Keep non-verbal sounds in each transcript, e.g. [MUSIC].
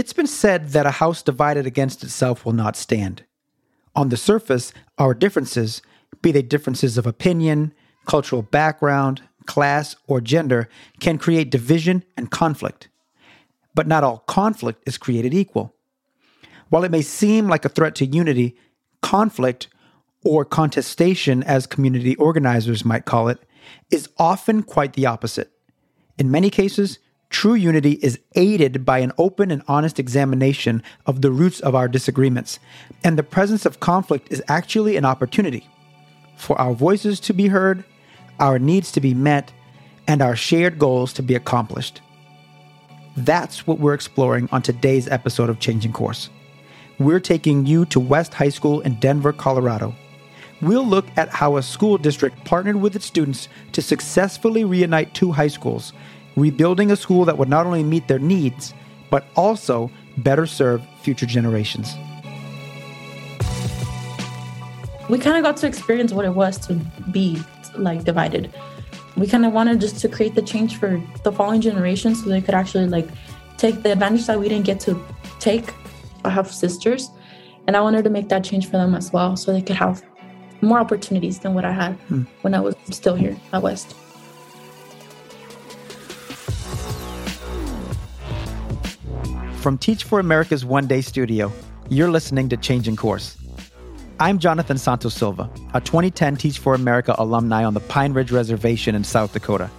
It's been said that a house divided against itself will not stand. On the surface, our differences, be they differences of opinion, cultural background, class, or gender, can create division and conflict. But not all conflict is created equal. While it may seem like a threat to unity, conflict, or contestation, as community organizers might call it, is often quite the opposite. In many cases, true unity is aided by an open and honest examination of the roots of our disagreements, and the presence of conflict is actually an opportunity for our voices to be heard, our needs to be met, and our shared goals to be accomplished. That's what we're exploring on today's episode of Changing Course. We're taking you to West High School in Denver, Colorado. We'll look at how a school district partnered with its students to successfully reunite two high schools, rebuilding a school that would not only meet their needs, but also better serve future generations. We kind of got to experience what it was to be like divided we kind of wanted just to create the change for the following generation so they could actually like take the advantage that we didn't get to take. I have sisters, and I wanted to make that change for them as well so they could have more opportunities than what I had hmm. when I was still here at West. From Teach for America's One Day Studio, you're listening to Changing Course. I'm Jonathan Santos Silva, a 2010 Teach for America alumni on the Pine Ridge Reservation in South Dakota.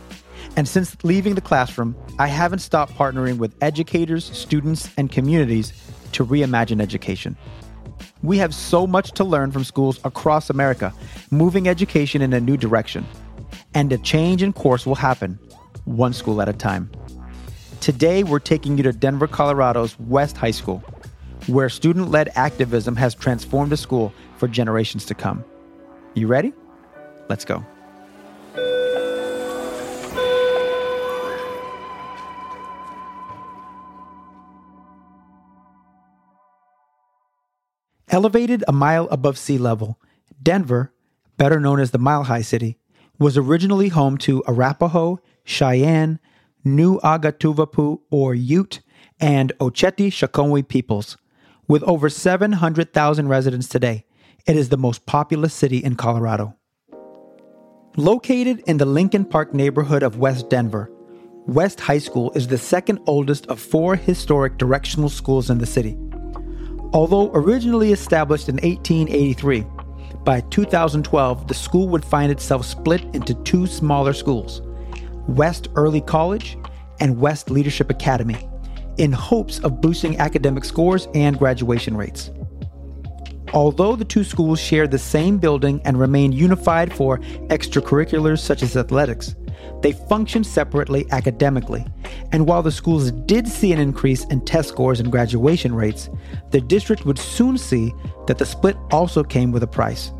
And since leaving the classroom, I haven't stopped partnering with educators, students, and communities to reimagine education. We have so much to learn from schools across America, moving education in a new direction. And a change in course will happen, one school at a time. Today, we're taking you to Denver, Colorado's West High School, where student led activism has transformed a school for generations to come. You ready? Let's go. Elevated a mile above sea level, Denver, better known as the Mile High City, was originally home to Arapaho, Cheyenne, New Agatuvapu or Ute, and Ocheti Sakowin peoples. With over 700,000 residents today, it is the most populous city in Colorado. Located in the Lincoln Park neighborhood of West Denver, West High School is the second oldest of four historic directional schools in the city. Although originally established in 1883, by 2012 the school would find itself split into two smaller schools West Early College and West Leadership Academy, in hopes of boosting academic scores and graduation rates. Although the two schools share the same building and remain unified for extracurriculars such as athletics, they function separately academically. And while the schools did see an increase in test scores and graduation rates, the district would soon see that the split also came with a price.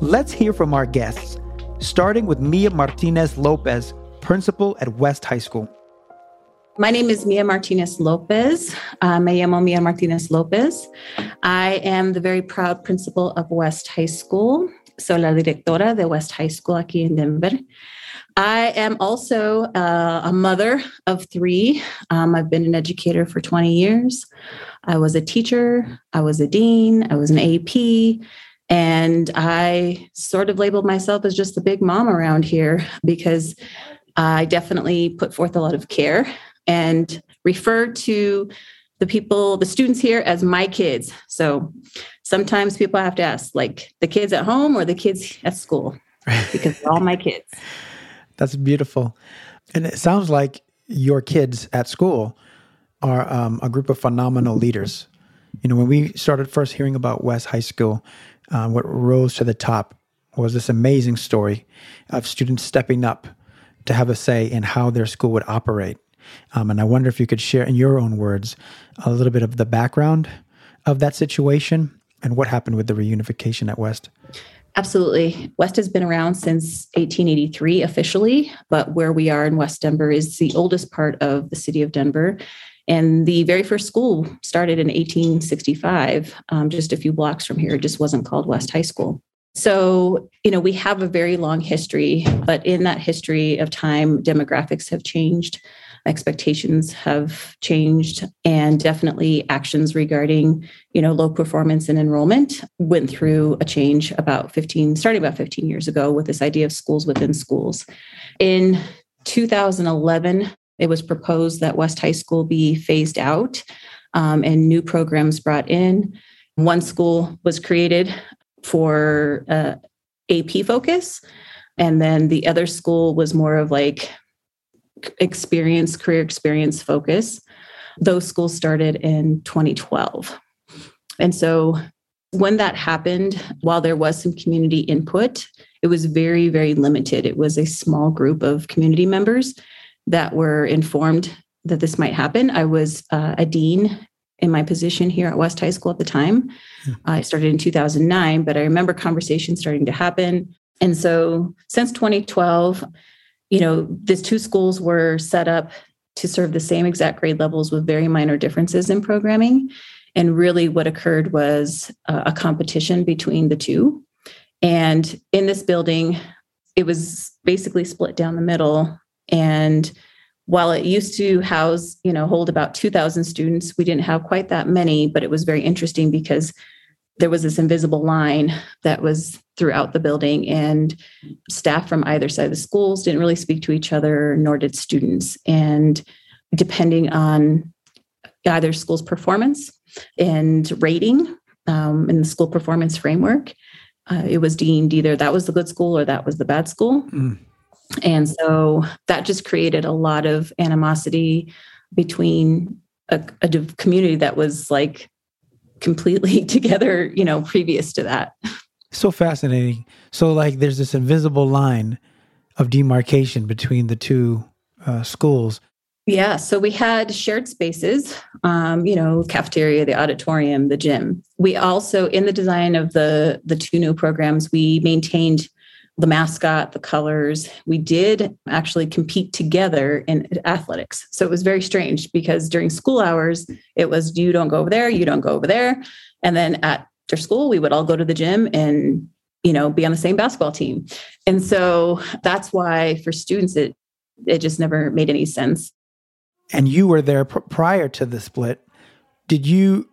Let's hear from our guests, starting with Mia Martinez Lopez, principal at West High School. My name is Mia Martinez Lopez. Uh, me llamo Mia Martinez Lopez. I am the very proud principal of West High School. Soy la directora de West High School aquí en Denver. I am also uh, a mother of three. Um, I've been an educator for 20 years. I was a teacher, I was a dean, I was an AP, and I sort of labeled myself as just the big mom around here because I definitely put forth a lot of care and refer to the people, the students here as my kids. So sometimes people have to ask, like the kids at home or the kids at school, [LAUGHS] because they're all my kids. That's beautiful. And it sounds like your kids at school are um, a group of phenomenal leaders. You know, when we started first hearing about West High School, uh, what rose to the top was this amazing story of students stepping up to have a say in how their school would operate. Um, and I wonder if you could share in your own words a little bit of the background of that situation and what happened with the reunification at West. Absolutely. West has been around since 1883 officially, but where we are in West Denver is the oldest part of the city of Denver. And the very first school started in 1865, um, just a few blocks from here. It just wasn't called West High School. So, you know, we have a very long history, but in that history of time, demographics have changed. expectations have changed and definitely actions regarding you know low performance and enrollment went through a change about 15 starting about 15 years ago with this idea of schools within schools in 2011 it was proposed that west high school be phased out um, and new programs brought in one school was created for uh, ap focus and then the other school was more of like experience, career experience focus. Those schools started in 2012. And so when that happened, while there was some community input, it was very, very limited. It was a small group of community members that were informed that this might happen. I was uh, a dean in my position here at West High School at the time. Hmm. I started in 2009, but I remember conversations starting to happen. And so since 2012, you know, these two schools were set up to serve the same exact grade levels with very minor differences in programming. And really, what occurred was a competition between the two. And in this building, it was basically split down the middle. And while it used to house, you know, hold about 2,000 students, we didn't have quite that many, but it was very interesting because there was this invisible line that was throughout the building and staff from either side of the schools didn't really speak to each other nor did students and depending on either school's performance and rating um, in the school performance framework uh, it was deemed either that was the good school or that was the bad school mm. And so that just created a lot of animosity between a, a community that was like completely [LAUGHS] together, you know, previous to that. So fascinating. So, like, there's this invisible line of demarcation between the two uh, schools. Yeah. So we had shared spaces, um, you know, cafeteria, the auditorium, the gym. We also, in the design of the the two new programs, we maintained the mascot, the colors. We did actually compete together in athletics. So it was very strange because during school hours, it was you don't go over there, you don't go over there. And then after school, we would all go to the gym and, you know, be on the same basketball team. And so that's why for students, it, it just never made any sense. And you were there pr- prior to the split. Did you,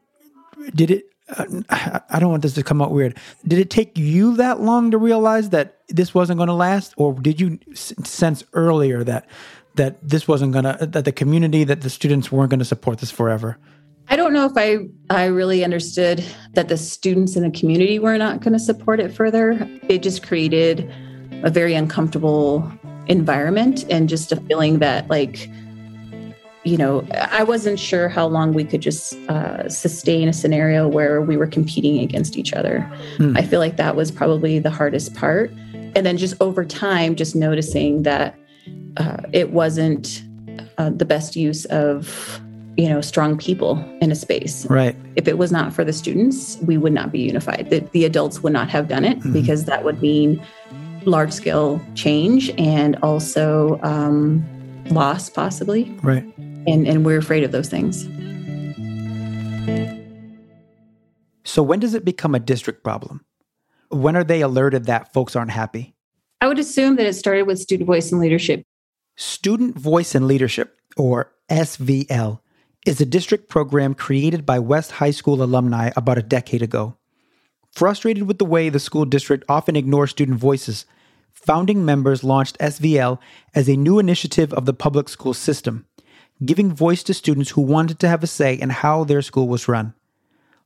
did it, I don't want this to come out weird. Did it take you that long to realize that this wasn't going to last, or did you sense earlier that that this wasn't going to that the community that the students weren't going to support this forever? I don't know if I I really understood that the students in the community were not going to support it further. It just created a very uncomfortable environment and just a feeling that like you know, I wasn't sure how long we could just uh, sustain a scenario where we were competing against each other. Mm. I feel like that was probably the hardest part. And then just over time, just noticing that uh, it wasn't uh, the best use of, you know, strong people in a space. Right. If it was not for the students, we would not be unified. The, the adults would not have done it mm-hmm. because that would mean large scale change and also um, loss, possibly. Right and, and we're afraid of those things. So, when does it become a district problem? When are they alerted that folks aren't happy? I would assume that it started with student voice and leadership. Student Voice and Leadership, or SVL, is a district program created by West High School alumni about a decade ago. Frustrated with the way the school district often ignores student voices, founding members launched SVL as a new initiative of the public school system giving voice to students who wanted to have a say in how their school was run.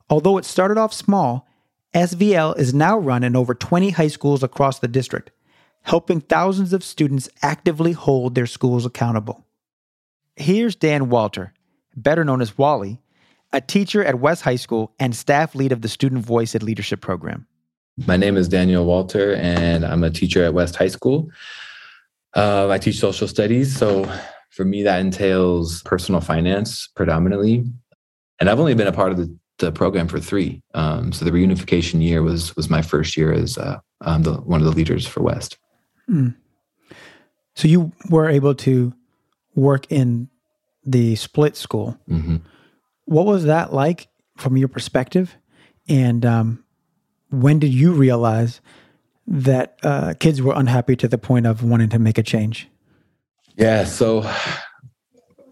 Although it started off small, SVL is now run in over 20 high schools across the district, helping thousands of students actively hold their schools accountable. Here's Dan Walter, better known as Wally, a teacher at West High School and staff lead of the Student Voice and Leadership Program. My name is Daniel Walter, and I'm a teacher at West High School. Uh, I teach social studies, so for me, that entails personal finance predominantly. And I've only been a part of the, the program for three. Um, so the reunification year was was my first year as uh, um, the, one of the leaders for West. Mm. So you were able to work in the split school. Mm-hmm. What was that like from your perspective? And um, when did you realize that uh, kids were unhappy to the point of wanting to make a change? Yeah. So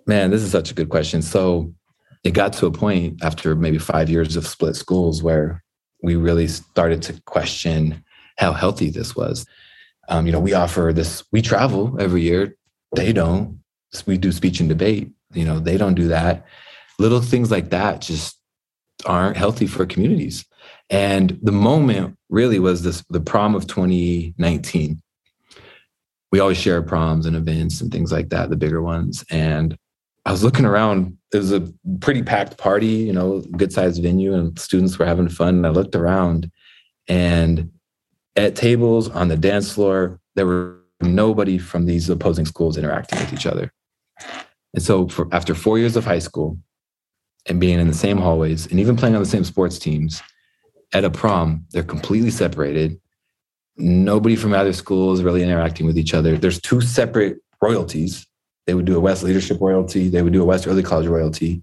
Man, this is such a good question. So it got to a point after maybe five years of split schools where we really started to question how healthy this was. Um, you know, we offer this, we travel every year. They don't. We do speech and debate. You know, they don't do that. Little things like that just aren't healthy for communities. And the moment really was this the prom of 2019. We always share proms and events and things like that, the bigger ones. And I was looking around. It was a pretty packed party, you know, good sized venue, and students were having fun. And I looked around, and at tables on the dance floor, there were nobody from these opposing schools interacting with each other. And so, for, after four years of high school and being in the same hallways and even playing on the same sports teams, at a prom, they're completely separated. Nobody from either school is really interacting with each other. There's two separate royalties they would do a West Leadership royalty. They would do a West Early College royalty.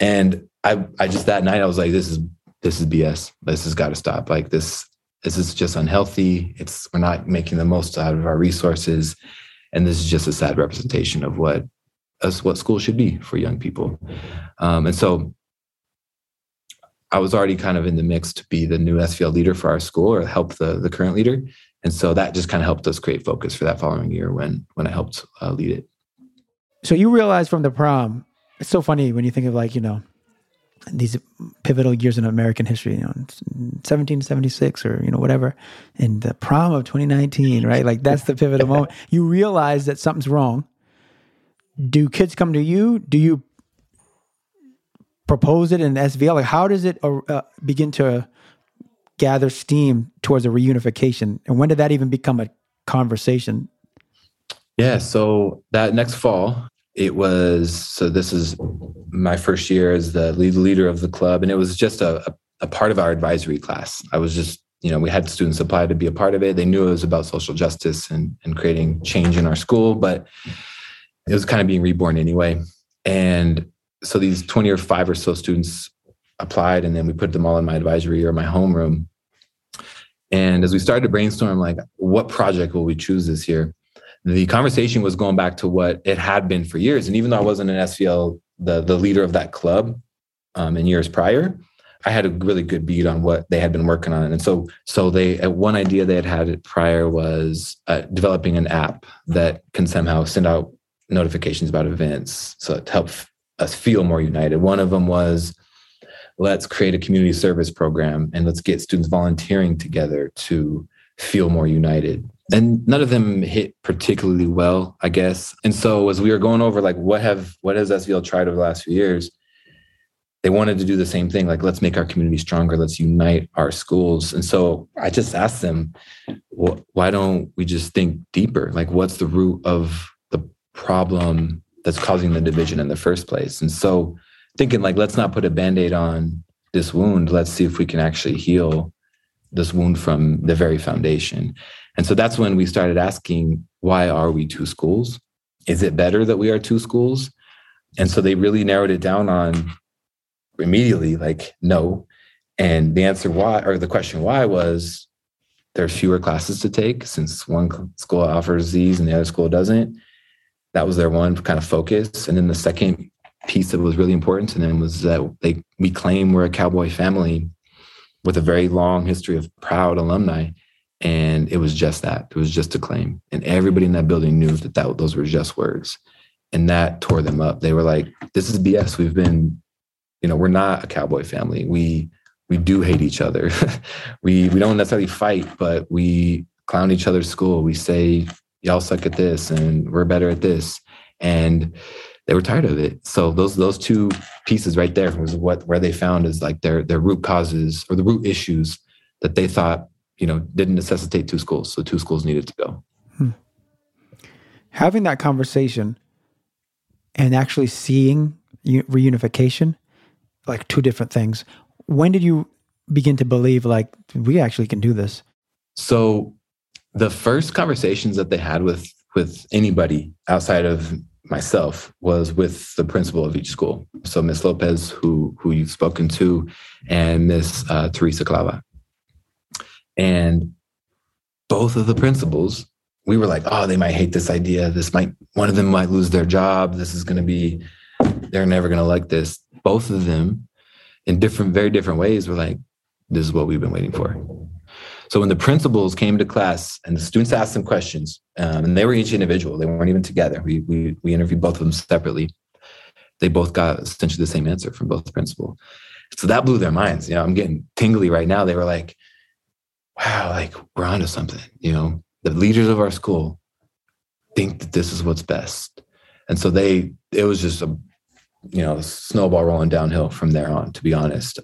And I, I just that night I was like, this is this is BS. This has got to stop. Like this, this is just unhealthy. It's we're not making the most out of our resources, and this is just a sad representation of what us what school should be for young people. Um, and so I was already kind of in the mix to be the new SVL leader for our school or help the the current leader. And so that just kind of helped us create focus for that following year when when I helped uh, lead it. So you realize from the prom, it's so funny when you think of like, you know, these pivotal years in American history, you know, 1776 or, you know, whatever, and the prom of 2019, right? Like that's the pivotal [LAUGHS] moment. You realize that something's wrong. Do kids come to you? Do you propose it in SVL? Like, how does it uh, uh, begin to gather steam towards a reunification? And when did that even become a conversation? Yeah. So that next fall, it was so this is my first year as the lead leader of the club and it was just a, a, a, part of our advisory class i was just you know we had students apply to be a part of it they knew it was about social justice and, and creating change in our school but it was kind of being reborn anyway and so these 20 or 5 or so students applied and then we put them all in my advisory or my homeroom and as we started to brainstorm like what project will we choose this year the conversation was going back to what it had been for years. And even though I wasn't an SVL, the, the leader of that club um, in years prior, I had a really good beat on what they had been working on. And so, so they, uh, one idea they had had prior was uh, developing an app that can somehow send out notifications about events. So to help us feel more united. One of them was, let's create a community service program and let's get students volunteering together to feel more united and none of them hit particularly well, I guess. And so as we were going over like what have what has SVL tried over the last few years, they wanted to do the same thing, like let's make our community stronger, let's unite our schools. And so I just asked them, well, why don't we just think deeper? Like what's the root of the problem that's causing the division in the first place? And so thinking like let's not put a band-aid on this wound, let's see if we can actually heal this wound from the very foundation. And so that's when we started asking, why are we two schools? Is it better that we are two schools? And so they really narrowed it down on immediately, like, no. And the answer why, or the question why was there's fewer classes to take since one school offers these and the other school doesn't. That was their one kind of focus. And then the second piece that was really important to them was that they we claim we're a cowboy family with a very long history of proud alumni. And it was just that. It was just a claim. And everybody in that building knew that, that those were just words. And that tore them up. They were like, this is BS. We've been, you know, we're not a cowboy family. We we do hate each other. [LAUGHS] we we don't necessarily fight, but we clown each other's school. We say, y'all suck at this and we're better at this. And they were tired of it. So those those two pieces right there was what where they found is like their their root causes or the root issues that they thought you know didn't necessitate two schools. So two schools needed to go. Hmm. Having that conversation and actually seeing reunification, like two different things. When did you begin to believe like we actually can do this? So the first conversations that they had with with anybody outside of myself was with the principal of each school. So Miss Lopez, who who you've spoken to, and Miss uh, Teresa Clava. And both of the principals we were like, oh, they might hate this idea. This might, one of them might lose their job. This is going to be, they're never going to like this. Both of them, in different, very different ways, were like, this is what we've been waiting for. So when the principals came to class and the students asked them questions, um, and they were each individual, they weren't even together. We, we, we interviewed both of them separately. They both got essentially the same answer from both principal. So that blew their minds. You know, I'm getting tingly right now. They were like, wow, like we're onto something. You know, the leaders of our school think that this is what's best. And so they, it was just a, you know, snowball rolling downhill from there on, to be honest.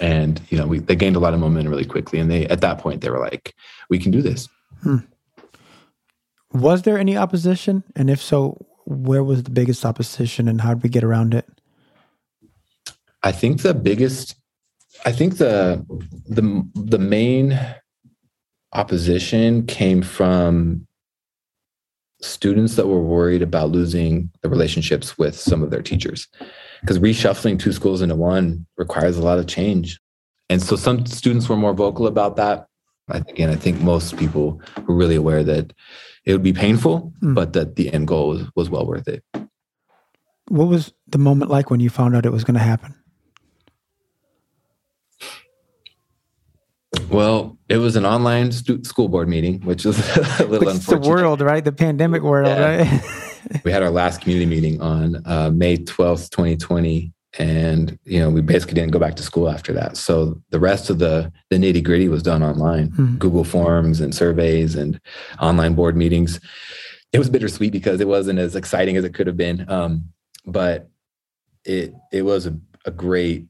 And, you know, we, they gained a lot of momentum really quickly. And they, at that point, they were like, we can do this. Hmm. Was there any opposition? And if so, where was the biggest opposition and how did we get around it? I think the biggest, I think the, the, the main opposition came from students that were worried about losing the relationships with some of their teachers because reshuffling two schools into one requires a lot of change and so some students were more vocal about that again i think most people were really aware that it would be painful mm. but that the end goal was, was well worth it what was the moment like when you found out it was going to happen Well, it was an online stu- school board meeting, which is [LAUGHS] a little which unfortunate. the world, right? The pandemic world, yeah. right? [LAUGHS] we had our last community meeting on uh, May 12th, 2020. And, you know, we basically didn't go back to school after that. So the rest of the, the nitty gritty was done online, mm-hmm. Google Forms and surveys and online board meetings. It was bittersweet because it wasn't as exciting as it could have been. Um, but it, it was a, a great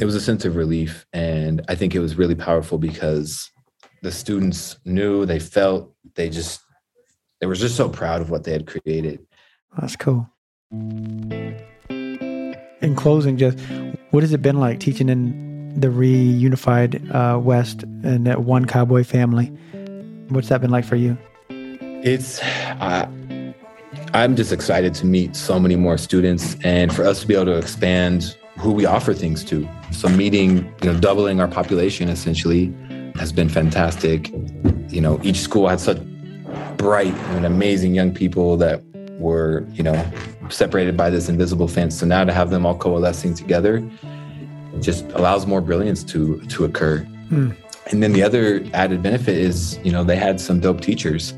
it was a sense of relief. And I think it was really powerful because the students knew, they felt, they just, they were just so proud of what they had created. That's cool. In closing, just what has it been like teaching in the reunified uh, West and that one cowboy family? What's that been like for you? It's, uh, I'm just excited to meet so many more students and for us to be able to expand who we offer things to. So meeting, you know, doubling our population essentially has been fantastic. You know, each school had such bright and amazing young people that were, you know, separated by this invisible fence. So now to have them all coalescing together just allows more brilliance to to occur. Hmm. And then the other added benefit is, you know, they had some dope teachers.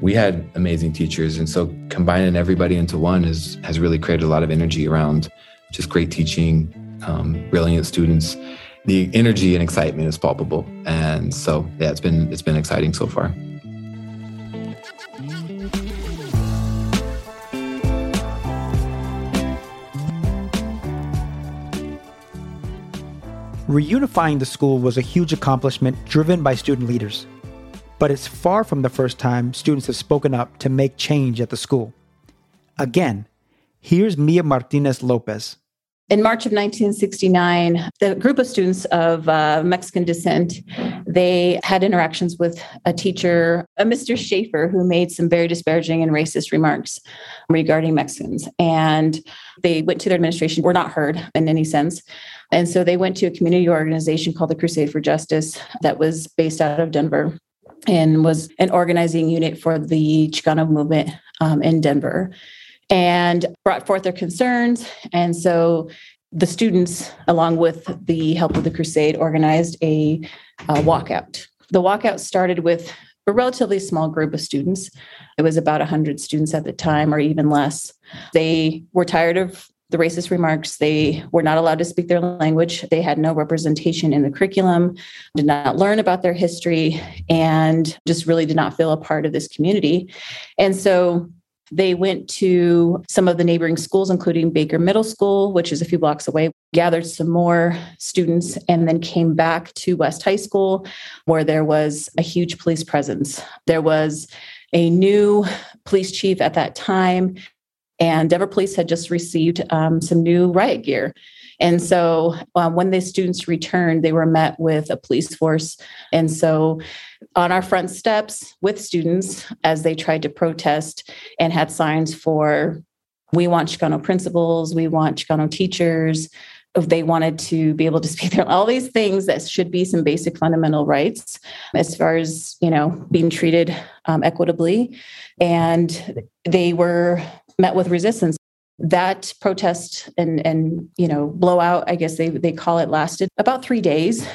We had amazing teachers, and so combining everybody into one has has really created a lot of energy around just great teaching, um, brilliant students. The energy and excitement is palpable, and so yeah, it's been it's been exciting so far. Reunifying the school was a huge accomplishment driven by student leaders. But it's far from the first time students have spoken up to make change at the school. Again, Here's Mia Martinez Lopez. In March of 1969, the group of students of uh, Mexican descent, they had interactions with a teacher, a Mr. Schaefer, who made some very disparaging and racist remarks regarding Mexicans. And they went to their administration, were not heard in any sense. And so they went to a community organization called the Crusade for Justice that was based out of Denver and was an organizing unit for the Chicano movement um, in Denver and brought forth their concerns. And so the students, along with the help of the crusade, organized a, walkout. The walkout started with a relatively small group of students. It was about 100 students at the time, or even less. They were tired of the racist remarks. They were not allowed to speak their language. They had no representation in the curriculum, did not learn about their history, and just really did not feel a part of this community. And so they went to some of the neighboring schools, including Baker Middle School, which is a few blocks away, gathered some more students, and then came back to West High School, where there was a huge police presence. There was a new police chief at that time, and Denver Police had just received um, some new riot gear. And so um, when the students returned, they were met with a police force. And so on our front steps with students as they tried to protest and had signs for we want Chicano principals, we want Chicano teachers, they wanted to be able to [LAUGHS] speak their all these things that should be some basic fundamental rights as far as you know being treated um, equitably and they were met with resistance that protest and and you know blowout i guess they they call it lasted about three days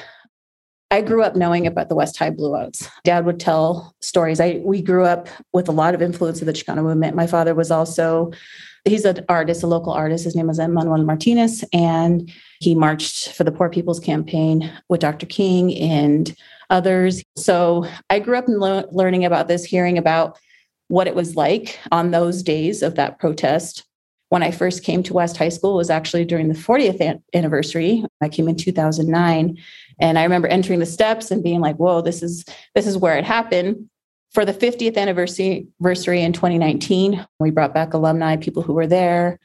I grew up knowing about the West High blowouts. Dad would tell stories. I we grew up with a lot of influence of the Chicano movement. My father was also he's an artist, a local artist. His name was Manuel Martinez, and he marched for the Poor People's Campaign with Dr. King and others. So I grew up lo- learning about this, hearing about what it was like on those days of that protest. When I first came to West High School was actually during the 40th anniversary. I came in 2009 and I remember entering the steps and being like, whoa, this is this is where it happened. For the 50th anniversary, anniversary in 2019, we brought back alumni, people who were there.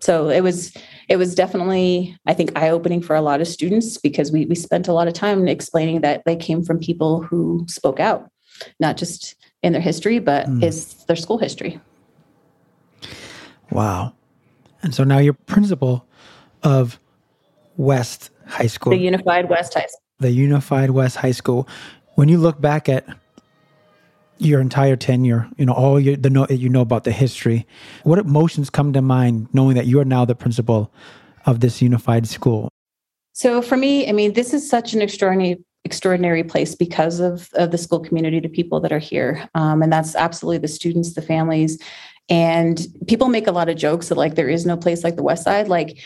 So it was it was definitely, I think, eye-opening for a lot of students because we we spent a lot of time explaining that they came from people who spoke out, not just in their history, but mm. is their school history. Wow. And so now you're principal of West High School. The Unified West High School. The Unified West High School. When you look back at your entire tenure, you know, all your, the know you know about the history, what emotions come to mind knowing that you are now the principal of this unified school? So for me, I mean, this is such an extraordinary extraordinary place because of, of the school community, the people that are here. Um, and that's absolutely the students, the families. And people make a lot of jokes that like there is no place like the West Side. Like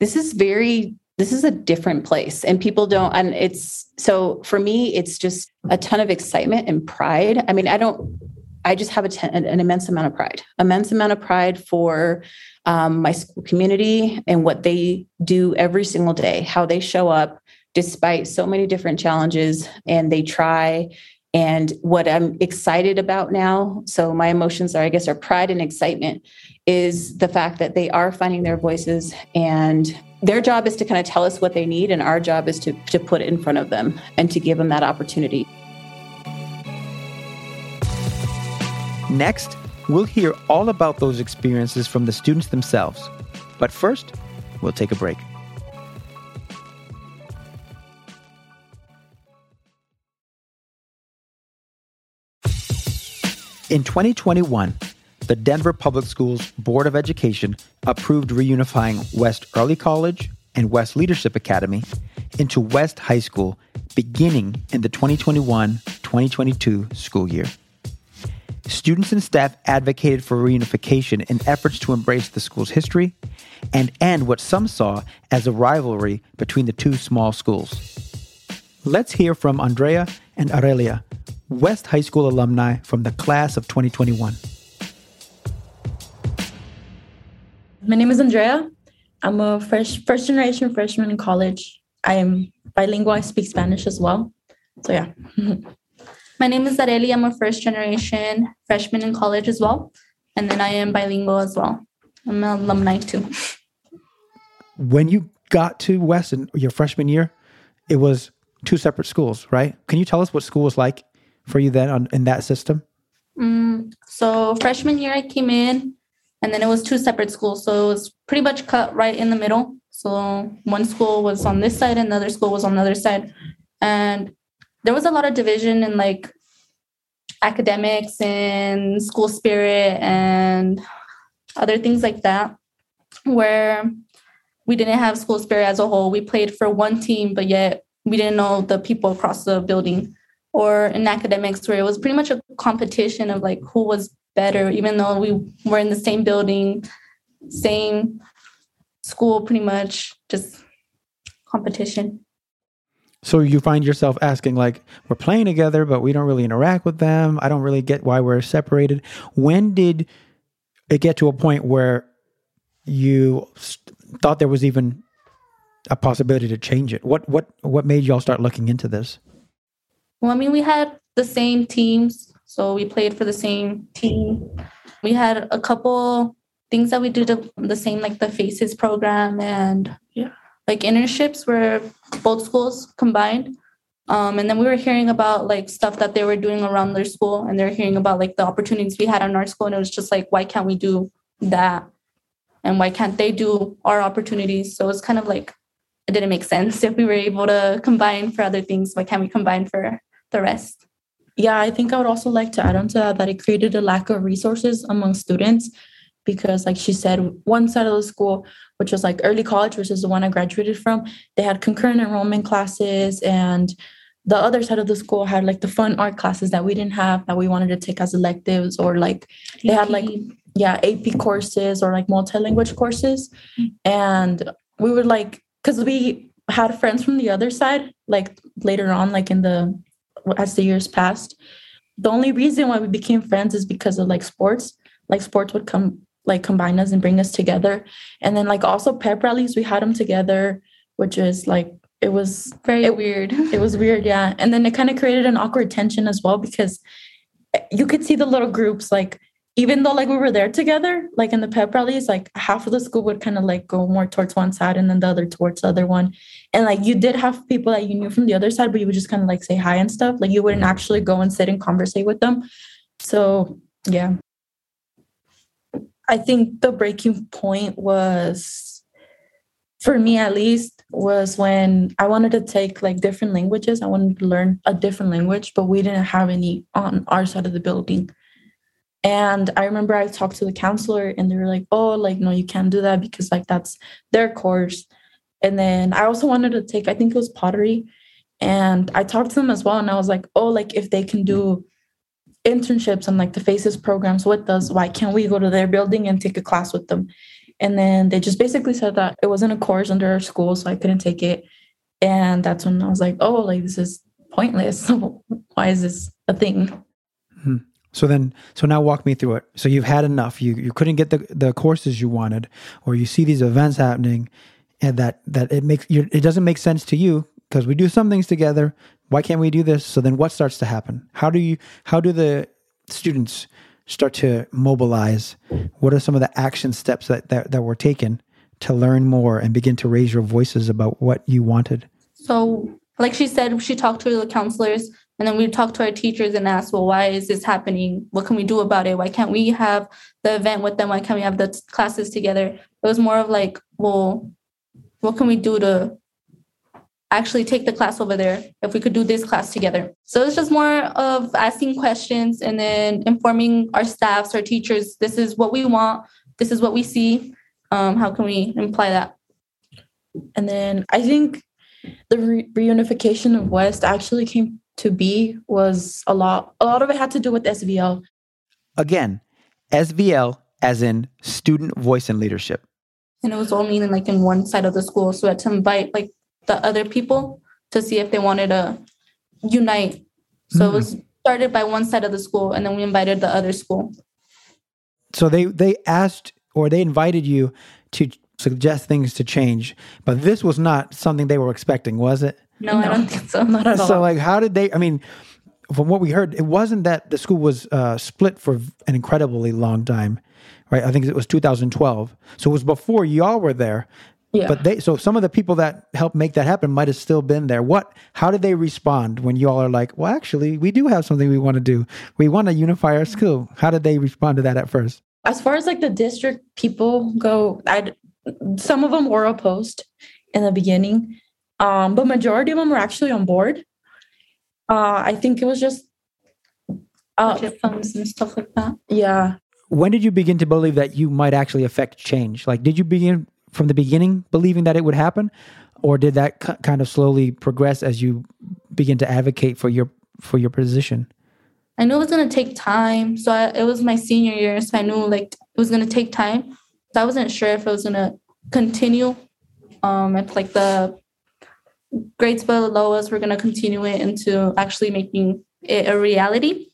this is very this is a different place and people don't and it's so for me it's just a ton of excitement and pride i mean i don't i just have a ten, an immense amount of pride immense amount of pride for um, my school community and what they do every single day how they show up despite so many different challenges and they try and what i'm excited about now so my emotions are i guess are pride and excitement is the fact that they are finding their voices and their job is to kind of tell us what they need, and our job is to, to put it in front of them and to give them that opportunity. Next, we'll hear all about those experiences from the students themselves. But first, we'll take a break. In 2021, the Denver Public Schools Board of Education approved reunifying West Early College and West Leadership Academy into West High School beginning in the 2021 2022 school year. Students and staff advocated for reunification in efforts to embrace the school's history and end what some saw as a rivalry between the two small schools. Let's hear from Andrea and Aurelia, West High School alumni from the class of 2021. My name is Andrea. I'm a first first generation freshman in college. I am bilingual. I speak Spanish as well. So yeah. [LAUGHS] My name is Areli. I'm a first generation freshman in college as well. And then I am bilingual as well. I'm an alumni too. [LAUGHS] When you got to West in your freshman year, it was two separate schools, right? Can you tell us what school was like for you then on, in that system? Mm, so freshman year, I came in and then it was two separate schools. So it was pretty much cut right in the middle. So one school was on this side and the other school was on the other side. And there was a lot of division in like academics and school spirit and other things like that where we didn't have school spirit as a whole. We played for one team but yet we didn't know the people across the building or in academics where it was pretty much a competition of like who was better, even though we were in the same building, same school, pretty much just competition. So you find yourself asking, like, we're playing together, but we don't really interact with them. I don't really get why we're separated. When did it get to a point where you thought there was even a possibility to change it? What what what made y'all start looking into this? Well, I mean, we had the same teams so we played for the same team. We had a couple things that we did the same, like the Faces program and yeah, like internships where both schools combined. Um, and then we were hearing about like stuff that they were doing around their school, and they're hearing about like the opportunities we had in our school, and it was just like, why can't we do that? And why can't they do our opportunities? So it's kind of like didn't make sense. [LAUGHS] If we were able to combine for other things, why can't we combine for the rest? Yeah, I think I would also like to add on to that that it created a lack of resources among students because, like she said, one side of the school, which was like early college, which is the one I graduated from, they had concurrent enrollment classes and the other side of the school had like the fun art classes that we didn't have that we wanted to take as electives or like they had like yeah ap courses or like multi-language courses mm. and we would like because we had friends from the other side like later on like in the as the years passed the only reason why we became friends is because of like sports like sports would come like combine us and bring us together and then like also pep rallies we had them together which is like it was very it, weird. [LAUGHS] It was weird, yeah. And then it kind of created an awkward tension as well because eh, you could see the little groups like even though like we were there together, like in the pep rallies, like half of the school would kind of like go more towards one side and then the other towards the other one. And like you did have people that you knew from the other side, but you would just kind of like say hi and stuff. Like you wouldn't mm-hmm. actually go and sit and conversate with them. So yeah. I think the breaking point was for me at least was when I wanted to take like different languages. I wanted to learn a different language, but we didn't have any on our side of the building. And I remember I talked to the counselor and they were like, oh, like, no, you can't do that because like that's their course. And then I also wanted to take, I think it was pottery. And I talked to them as well. And I was like, oh, like if they can do internships and like the FACES programs with us, why can't we go to their building and take a class with them? And then they just basically said that it wasn't a course under our school, so I couldn't take it. And that's when I was like, oh, like this is pointless. [LAUGHS] Why is this a thing? Hmm. So then, so now walk me through it. So you've had enough. You you couldn't get the the courses you wanted, or you see these events happening, and that that it makes you it doesn't make sense to you because we do some things together. Why can't we do this? So then, what starts to happen? How do you how do the students start to mobilize? What are some of the action steps that, that, that were taken to learn more and begin to raise your voices about what you wanted? So, like she said, she talked to the counselors and then we talked to our teachers and asked, well, why is this happening? What can we do about it? Why can't we have the event with them? Why can't we have the classes together? It was more of like, well, what can we do to actually take the class over there if we could do this class together. So it's just more of asking questions and then informing our staffs, our teachers, this is what we want, this is what we see. Um, how can we imply that? And then I think the re- reunification of West actually came to be was a lot. A lot of it had to do with SVL. Again, SVL as in student voice and leadership. And it was only in like in one side of the school, so we had to invite like the other people to see if they wanted to unite. So mm-hmm. it was started by one side of the school, and then we invited the other school. So they they asked or they invited you to suggest things to change, but this was not something they were expecting, was it? No, no. I don't think so. [LAUGHS] Not at all. So like, how did they? I mean, from what we heard, it wasn't that the school was uh, split for an incredibly long time, right? I think it was 2012. So it was before y'all were there. Yeah. But they so some of the people that helped make that happen might have still been there. What how did they respond when you all are like, well actually we do have something we want to do. We want to unify our school. How did they respond to that at first? As far as like the district people go, I some of them were opposed in the beginning. Um, but majority of them were actually on board. Uh, I think it was just uh, funds and stuff like that. Yeah. When did you begin to believe that you might actually affect change? Like, did you begin from the beginning believing that it would happen, or did that c- kind of slowly progress as you begin to advocate for your for your position? I knew it was gonna take time, so I, it was my senior year, so I knew like it was gonna take time. So I wasn't sure if it was gonna continue. Um, if like the grades below us were gonna continue it into actually making it a reality.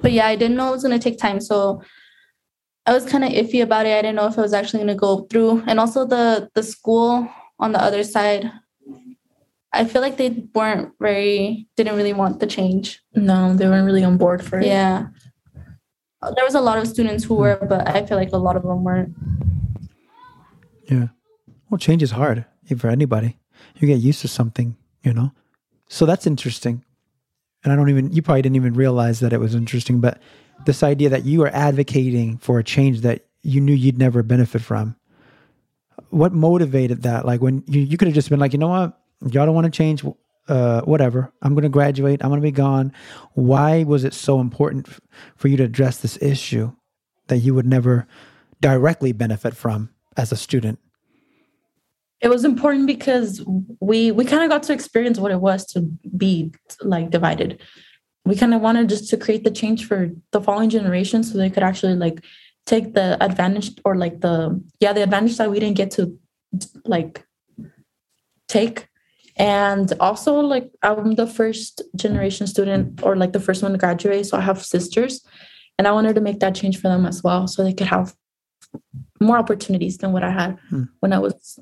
But yeah, I didn't know it was gonna take time, so I was kind of iffy about it. I didn't know if it was actually going to go through. And also the the school on the other side, I feel like they weren't very didn't really want the change. No, they weren't really on board for it. Yeah. There was a lot of students who were, but I feel like a lot of them weren't. Yeah. Well, change is hard eh, for anybody. You get used to something, you know? So that's interesting. And I don't even, you probably didn't even realize that it was interesting, but this idea that you are advocating for a change that you knew you'd never benefit from. what motivated that? Like when you, you could have just been like, you know what, y'all don't want to change, uh, whatever. I'm going to graduate. I'm going to be gone. Why was it so important f- for you to address this issue that you would never directly benefit from as a student? It was important because we we kind of got to experience what it was to be like divided. We kind of wanted just to create the change for the following generation so they could actually like take the advantage or like the yeah the advantage that we didn't get to like take and also like i'm the first generation student or like the first one to graduate so i have sisters and i wanted to make that change for them as well so they could have more opportunities than what i had Hmm. when i was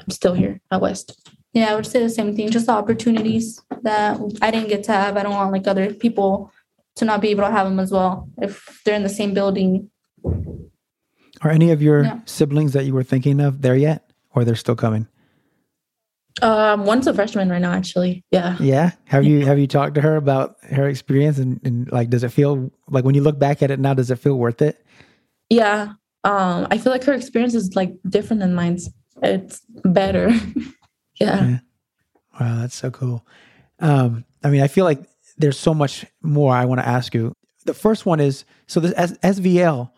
I'm still here at west Yeah, I would say the same thing. Just the opportunities that I didn't get to have. I don't want like other people to not be able to have them as well if they're in the same building. Are any of your No. siblings that you were thinking of there yet, or they're still coming? Um one's a freshman right now actually yeah Yeah. Have you have you talked to her about her experience and, and like does it feel like when you look back at it now, does it feel worth it? yeah um i feel like her experience is like different than mine's it's better [LAUGHS] yeah Wow, that's so cool. Um, I mean, I feel like there's so much more I want to ask you. The first one is so this S- SVL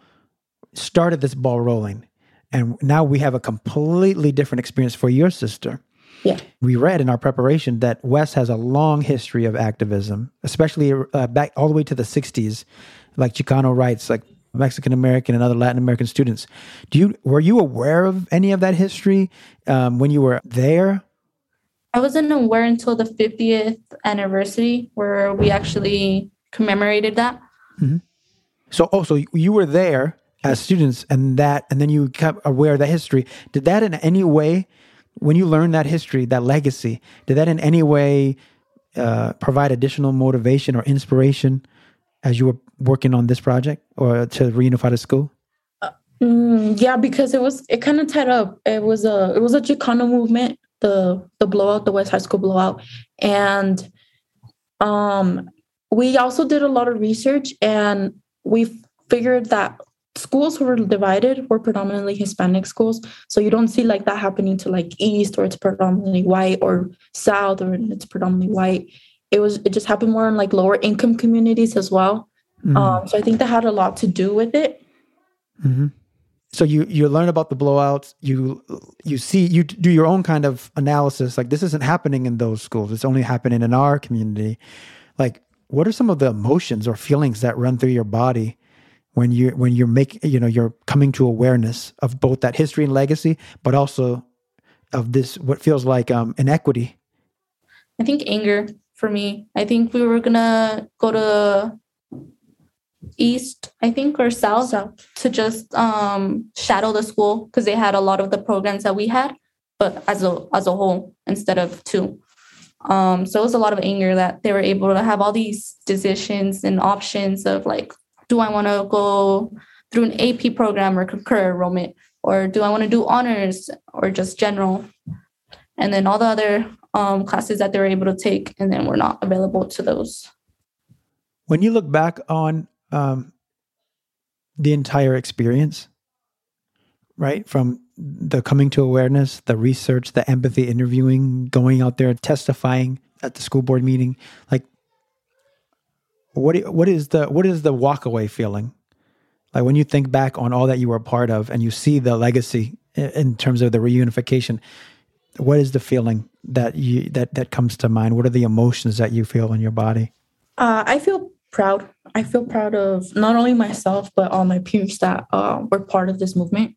started this ball rolling, and now we have a completely different experience for your sister. Yeah. We read in our preparation that West has a long history of activism, especially uh, back all the way to the 60s, like Chicano rights, like Mexican American and other Latin American students. Do you were you aware of any of that history um, when you were there? I wasn't aware until the 50th anniversary where we actually commemorated that. So, oh, so you were there as students, and that, and then you got aware of that history. Did that in any way, when you learned that history, that legacy, did that in any way uh, provide additional motivation or inspiration as you were working on this project or to reunify the school? Mm, yeah, because it was it kind of tied up. It was a it was a Chicano movement, the the blowout, the West High School blowout, and um, we also did a lot of research, and we figured that schools who were divided were predominantly Hispanic schools. So you don't see like that happening to like East, or it's predominantly white, or South, or it's predominantly white. It was it just happened more in like lower income communities as well. Mhm. Um, so I think that had a lot to do with it. Mhm. So you you learn about the blowouts. You you see you do your own kind of analysis. Like this isn't happening in those schools. It's only happening in our community. Like what are some of the emotions or feelings that run through your body when you when you're making you know you're coming to awareness of both that history and legacy, but also of this what feels like um, inequity. I think anger for me. I think we were gonna go to east, I think, or south, to just um, shadow the school because they had a lot of the programs that we had, but as a as a whole instead of two. Um, so it was a lot of anger that they were able to have all these decisions and options of like, do I want to go through an AP program or concurrent enrollment, or do I want to do honors or just general? And then all the other um, classes that they were able to take, and then were not available to those. When you look back on um, the entire experience, right? From the coming to awareness, the research, the empathy, interviewing, going out there, testifying at the school board meeting, like what what is the what is the walkaway feeling? Like when you think back on all that you were a part of and you see the legacy in terms of the reunification, what is the feeling that you that that comes to mind? What are the emotions that you feel in your body? Uh, I feel proud. I feel proud of not only myself but all my peers that uh, were part of this movement.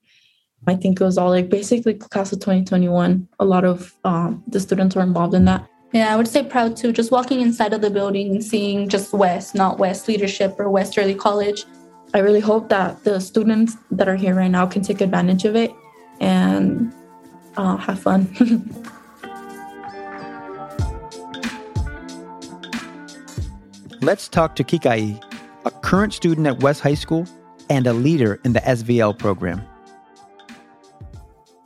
I think it was all like basically class of 2021. A lot of um, the students were involved in that. Yeah, I would say proud too. Just walking inside of the building and seeing just West, not West leadership or West Early College. I really hope that the students that are here right now can take advantage of it and uh, have fun. [LAUGHS] Let's talk to Kikai, a current student at West High School and a leader in the SVL program.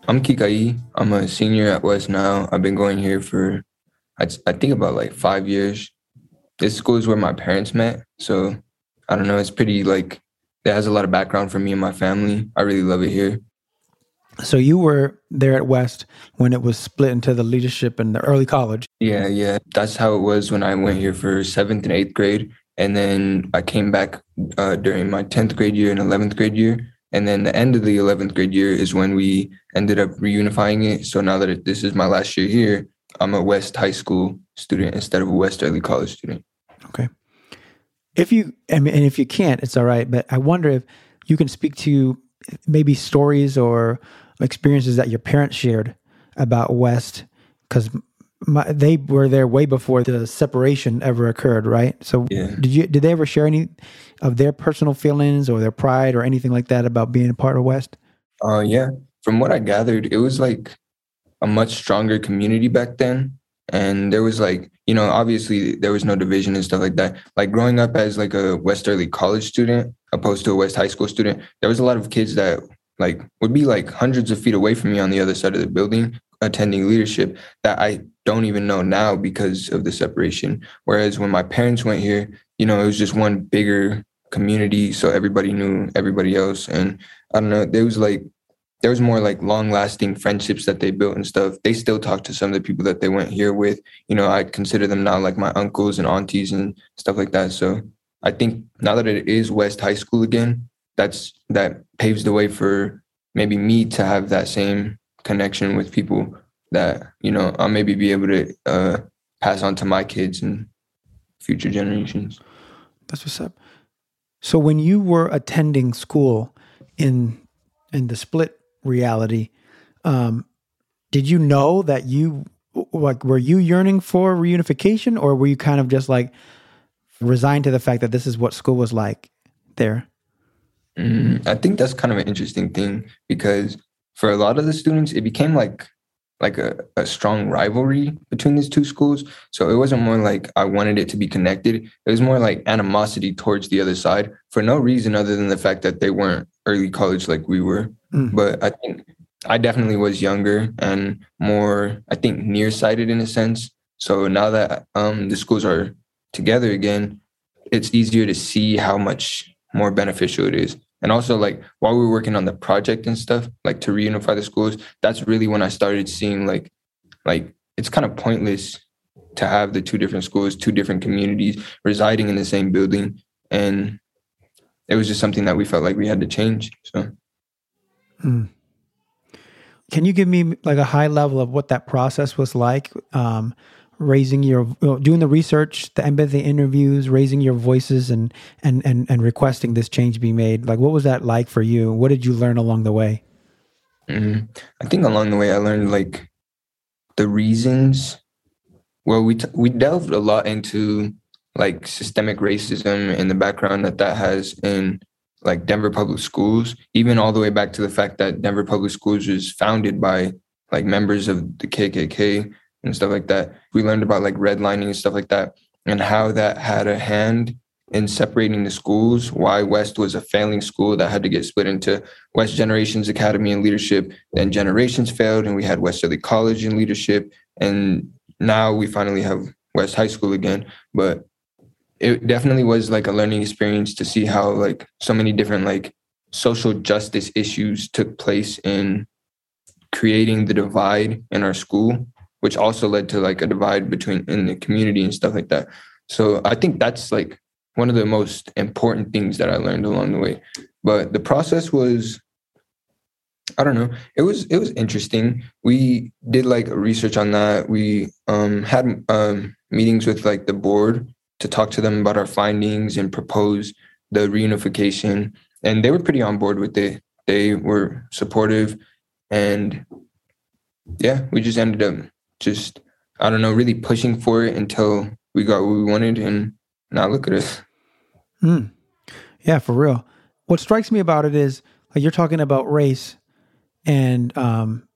I'm Kikai. I'm a senior at West now. I've been going here for, I, I think about like five years. This school is where my parents met. So I don't know. It's pretty like, it has a lot of background for me and my family. I really love it here. So you were there at West when it was split into the leadership and the early college. Yeah, yeah. That's how it was when I went here for seventh and eighth grade. And then I came back uh, during my 10th grade year and 11th grade year. And then the end of the 11th grade year is when we ended up reunifying it. So now that this is my last year here, I'm a West High School student instead of a West Early College student. Okay. If you, I mean, and if you can't, it's all right. But I wonder if you can speak to maybe stories or experiences that your parents shared about West, because they were there way before the separation ever occurred, right? So, Yeah. did you did they ever share any of their personal feelings or their pride or anything like that about being a part of West? Uh, yeah. From what I gathered, it was like a much stronger community back then. And there was like, you know, obviously there was no division and stuff like that. Like growing up as like a West Early college student opposed to a West high school student, there was a lot of kids that like would be like hundreds of feet away from me on the other side of the building attending leadership that I don't even know now because of the separation. Whereas when my parents went here, you know, it was just one bigger community. So everybody knew everybody else. And I don't know, there was like, there was more like long lasting friendships that they built and stuff. They still talk to some of the people that they went here with. You know, I consider them now like my uncles and aunties and stuff like that. So I think now that it is West High School again, that's that paves the way for maybe me to have that same connection with people that you know I'll maybe be able to uh, pass on to my kids and future generations. That's what's up. So when you were attending school in in the split reality, um, did you know that you like were you yearning for reunification, or were you kind of just like resigned to the fact that this is what school was like there? Mm, I think that's kind of an interesting thing because for a lot of the students, it became like like a, a strong rivalry between these two schools. So it wasn't more like I wanted it to be connected. It was more like animosity towards the other side for no reason other than the fact that they weren't early college like we were. Mm. But I think I definitely was younger and more, I think, nearsighted in a sense. So now that um, the schools are together again, it's easier to see how much more beneficial it is. And also, like while we were working on the project and stuff, like to reunify the schools, that's really when I started seeing like, like it's kind of pointless to have the two different schools, two different communities residing in the same building, and it was just something that we felt like we had to change. So. Mm. Can you give me like a high level of what that process was like? Um, raising your doing the research the empathy interviews raising your voices and and and and requesting this change be made. Like what was that like for you? What did you learn along the way? Hmm I think along the way I learned like the reasons. Well, we t- we delved a lot into like systemic racism and the background that that has in like Denver public schools, even all the way back to the fact that Denver public schools was founded by like members of the KKK and stuff like that. We learned about like redlining and stuff like that, and how that had a hand in separating the schools. Why West was a failing school that had to get split into West Generations Academy and Leadership. Then Generations failed, and we had West Early College in Leadership, and now we finally have West High School again. But it definitely was like a learning experience to see how like so many different like social justice issues took place in creating the divide in our school which also led to like a divide between in the community and stuff like that. So i think that's like one of the most important things that i learned along the way. But the process was i don't know it was it was interesting. We did like research on that. We um had um meetings with like the board to talk to them about our findings and propose the reunification. And they were pretty on board with it. They were supportive. And yeah we just ended up just i don't know really pushing for it until we got what we wanted and now look at us Mm. Yeah, for real. What strikes me about it is like you're talking about race and um,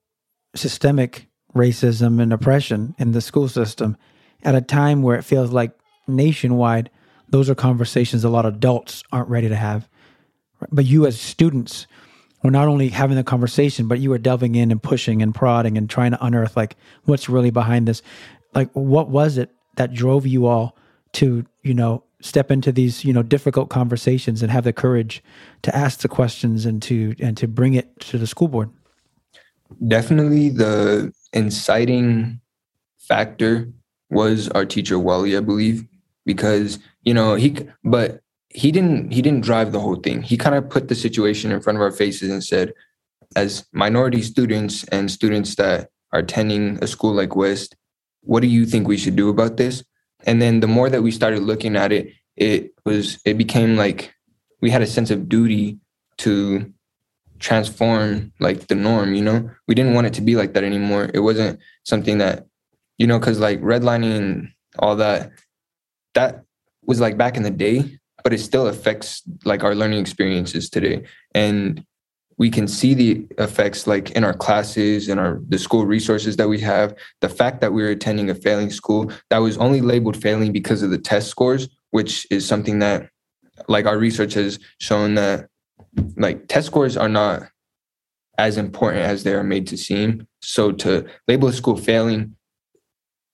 systemic racism and oppression in the school system at a time where it feels like nationwide, those are conversations a lot of adults aren't ready to have. But you, as students, were not only having the conversation, but you were delving in and pushing and prodding and trying to unearth like what's really behind this. Like, what was it that drove you all to, you know, step into these you know difficult conversations and have the courage to ask the questions and to and to bring it to the school board definitely the inciting factor was our teacher Wally, I believe, because you know he but he didn't he didn't drive the whole thing. He kind of put the situation in front of our faces and said, as minority students and students that are attending a school like West, what do you think we should do about this? And then the more that we started looking at it, it was it became like we had a sense of duty to transform like the norm, you know? We didn't want it to be like that anymore. It wasn't something that, you know, because like redlining and all that, that was like back in the day, but it still affects like our learning experiences today. And we can see the effects like in our classes and our the school resources that we have the fact that we are attending a failing school that was only labeled failing because of the test scores which is something that like our research has shown that like test scores are not as important as they are made to seem so to label a school failing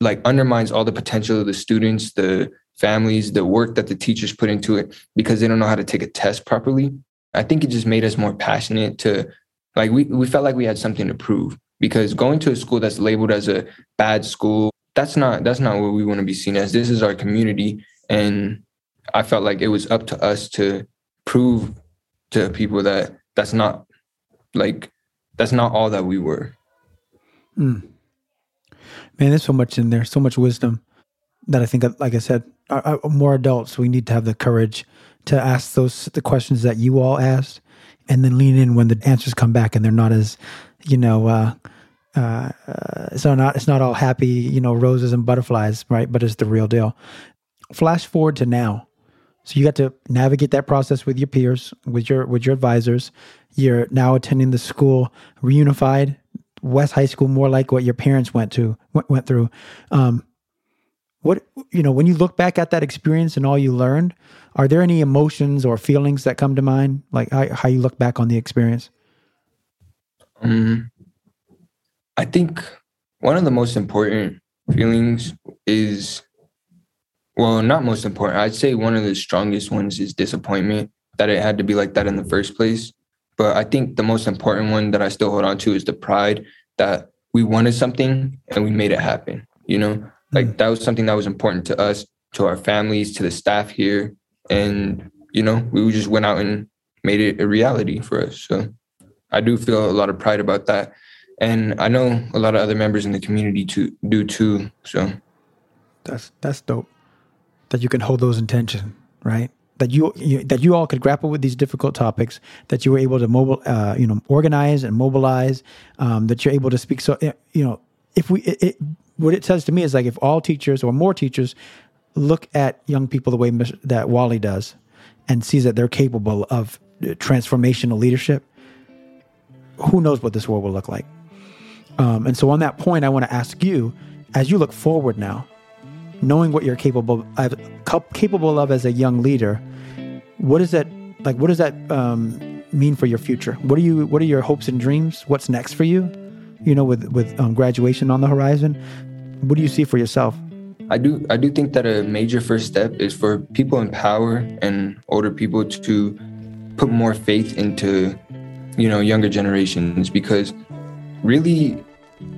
like undermines all the potential of the students the families the work that the teachers put into it because they don't know how to take a test properly I think it just made us more passionate to like we, we felt like we had something to prove because going to a school that's labeled as a bad school, that's not that's not what we want to be seen as. This is our community. And I felt like it was up to us to prove to people that that's not like that's not all that we were. Mm. Man, there's so much in there, so much wisdom that I think, like I said, more adults, we need to have the courage to ask those the questions that you all asked, and then lean in when the answers come back and they're not as, you know, uh, uh, uh, so not it's not all happy, you know, roses and butterflies, right? But it's the real deal. Flash forward to now. So you got to navigate that process with your peers, with your with your advisors. You're now attending the school reunified West High School, more like what your parents went to went, went through. Um, what you know when you look back at that experience and all you learned are there any emotions or feelings that come to mind? Like how, how you look back on the experience? Um, i think one of the most important feelings is well not most important i'd say one of the strongest ones is disappointment that it had to be like that in the first place. But i think the most important one that i still hold on to is the pride that we wanted something and we made it happen you know like mm. that was something that was important to us, to our families, to the staff here. And, you know, we just went out and made it a reality for us. So I do feel a lot of pride about that. And I know a lot of other members in the community to do too. So that's that's dope. That you can hold those intentions, right? That you, you, that you all could grapple with these difficult topics. That you were able to mobile, uh, you know, organize and mobilize. Um, that you're able to speak. So you know, if we it, it, what it says to me is like if all teachers or more teachers look at young people the way that Wally does and sees that they're capable of uh, transformational leadership, who knows what this world will look like? Um, and so, on that point, I want to ask you, as you look forward now, knowing what you're capable of, capable of as a young leader, what is that like? What does that um, mean for your future? What are you? What are your hopes and dreams? What's next for you? You know, with with um, graduation on the horizon, what do you see for yourself? I do I do think that a major first step is for people in power and older people to put more faith into you know younger generations because really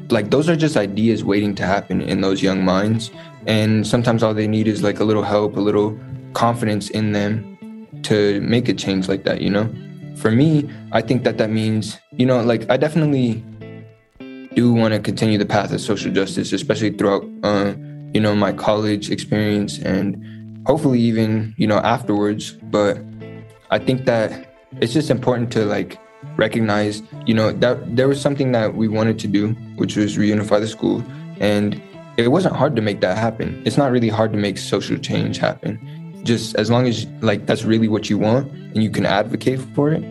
like those are just ideas waiting to happen in those young minds and sometimes all they need is like a little help a little confidence in them to make a change like that you know for me i think that that means you know like i definitely do want to continue the path of social justice, especially throughout, uh, you know, my college experience and hopefully even, you know, afterwards. But I think that it's just important to like recognize, you know, that there was something that we wanted to do, which was reunify the school. And it wasn't hard to make that happen. It's not really hard to make social change happen. Just as long as like that's really what you want and you can advocate for it,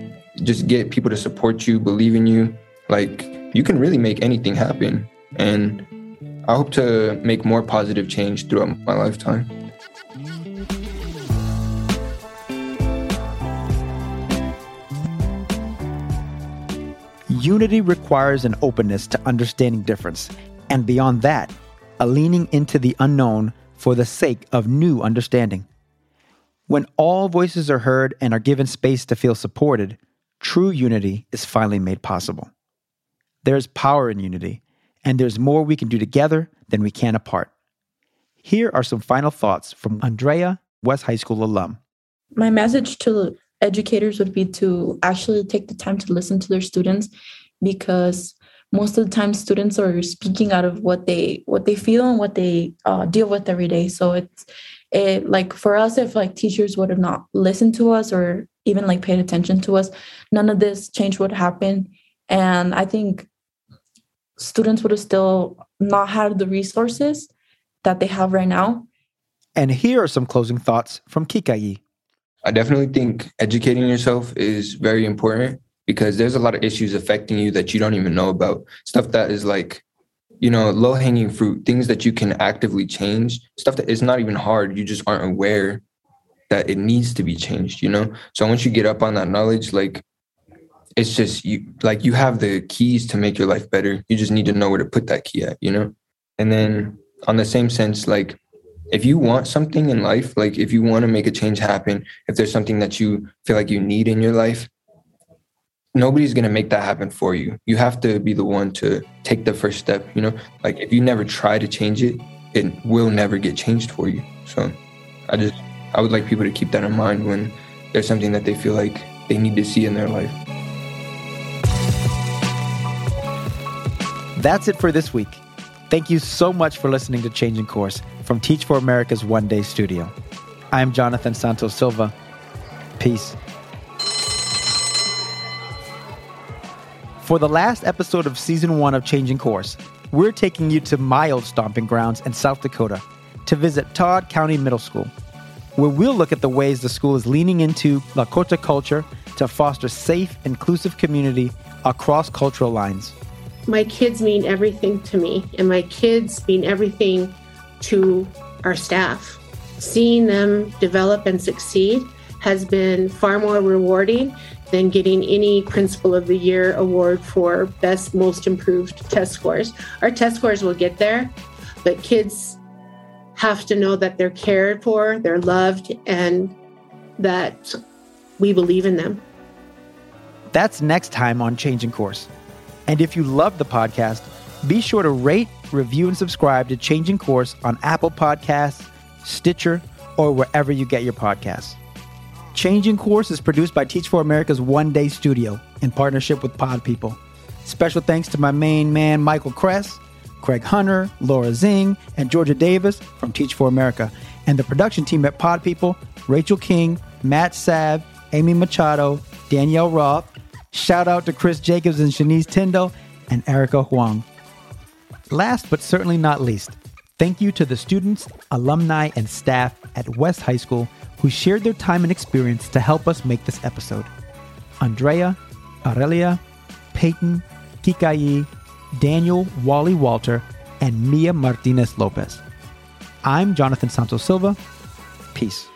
just get people to support you, believe in you, like you can really make anything happen. And I hope to make more positive change throughout my lifetime. Unity requires an openness to understanding difference, and beyond that, a leaning into the unknown for the sake of new understanding. When all voices are heard and are given space to feel supported, true unity is finally made possible. There's power in unity, and there's more we can do together than we can apart. Here are some final thoughts from Andrea, West High School alum. My message to educators would be to actually take the time to listen to their students because most of the time students are speaking out of what they what they feel and what they uh, deal with every day so it's it like for us if like teachers would have not listened to us or even like paid attention to us none of this change would happen and i think students would have still not had the resources that they have right now And here are some closing thoughts from Kikai. I definitely think educating yourself is very important because there's a lot of issues affecting you that you don't even know about. Stuff that is like, you know, low hanging fruit, things that you can actively change, stuff that is not even hard. You just aren't aware that it needs to be changed, you know? So once you get up on that knowledge, like, it's just you like you have the keys to make your life better. You just need to know where to put that key at, you know? And then on the same sense, like if you want something in life, like if you want to make a change happen, if there's something that you feel like you need in your life, nobody's going to make that happen for you. You have to be the one to take the first step, you know? Like if you never try to change it, it will never get changed for you. So I just I would like people to keep that in mind when there's something that they feel like they need to see in their life. That's it for this week. Thank you so much for listening to Changing Course from Teach for America's One Day Studio. I'm Jonathan Santos Silva. Peace. For the last episode of season one of Changing Course, we're taking you to my old stomping grounds in South Dakota to visit Todd County Middle School, where we'll look at the ways the school is leaning into Lakota culture to foster safe, inclusive community across cultural lines. My kids mean everything to me, and my kids mean everything to our staff. Seeing them develop and succeed has been far more rewarding than getting any Principal of the Year award for best, most improved test scores. Our test scores will get there, but kids have to know that they're cared for, they're loved, and that we believe in them. That's next time on Changing Course. And if you love the podcast, be sure to rate, review, and subscribe to Changing Course on Apple Podcasts, Stitcher, or wherever you get your podcasts. Changing Course is produced by Teach for America's One Day Studio in partnership with Pod People. Special thanks to my main man, Michael Kress, Craig Hunter, Laura Zing, and Georgia Davis from Teach for America, and the production team at Pod People, Rachel King, Matt Sav, Amy Machado, Danielle Roth. Shout out to Chris Jacobs and Shanice Tyndall and Erica Huang. Last but certainly not least, thank you to the students, alumni, and staff at West High School who shared their time and experience to help us make this episode. Andrea, Aurelia, Peyton, Kikai, Daniel, Wally Walter, and Mia Martinez Lopez. I'm Jonathan Santos Silva. Peace.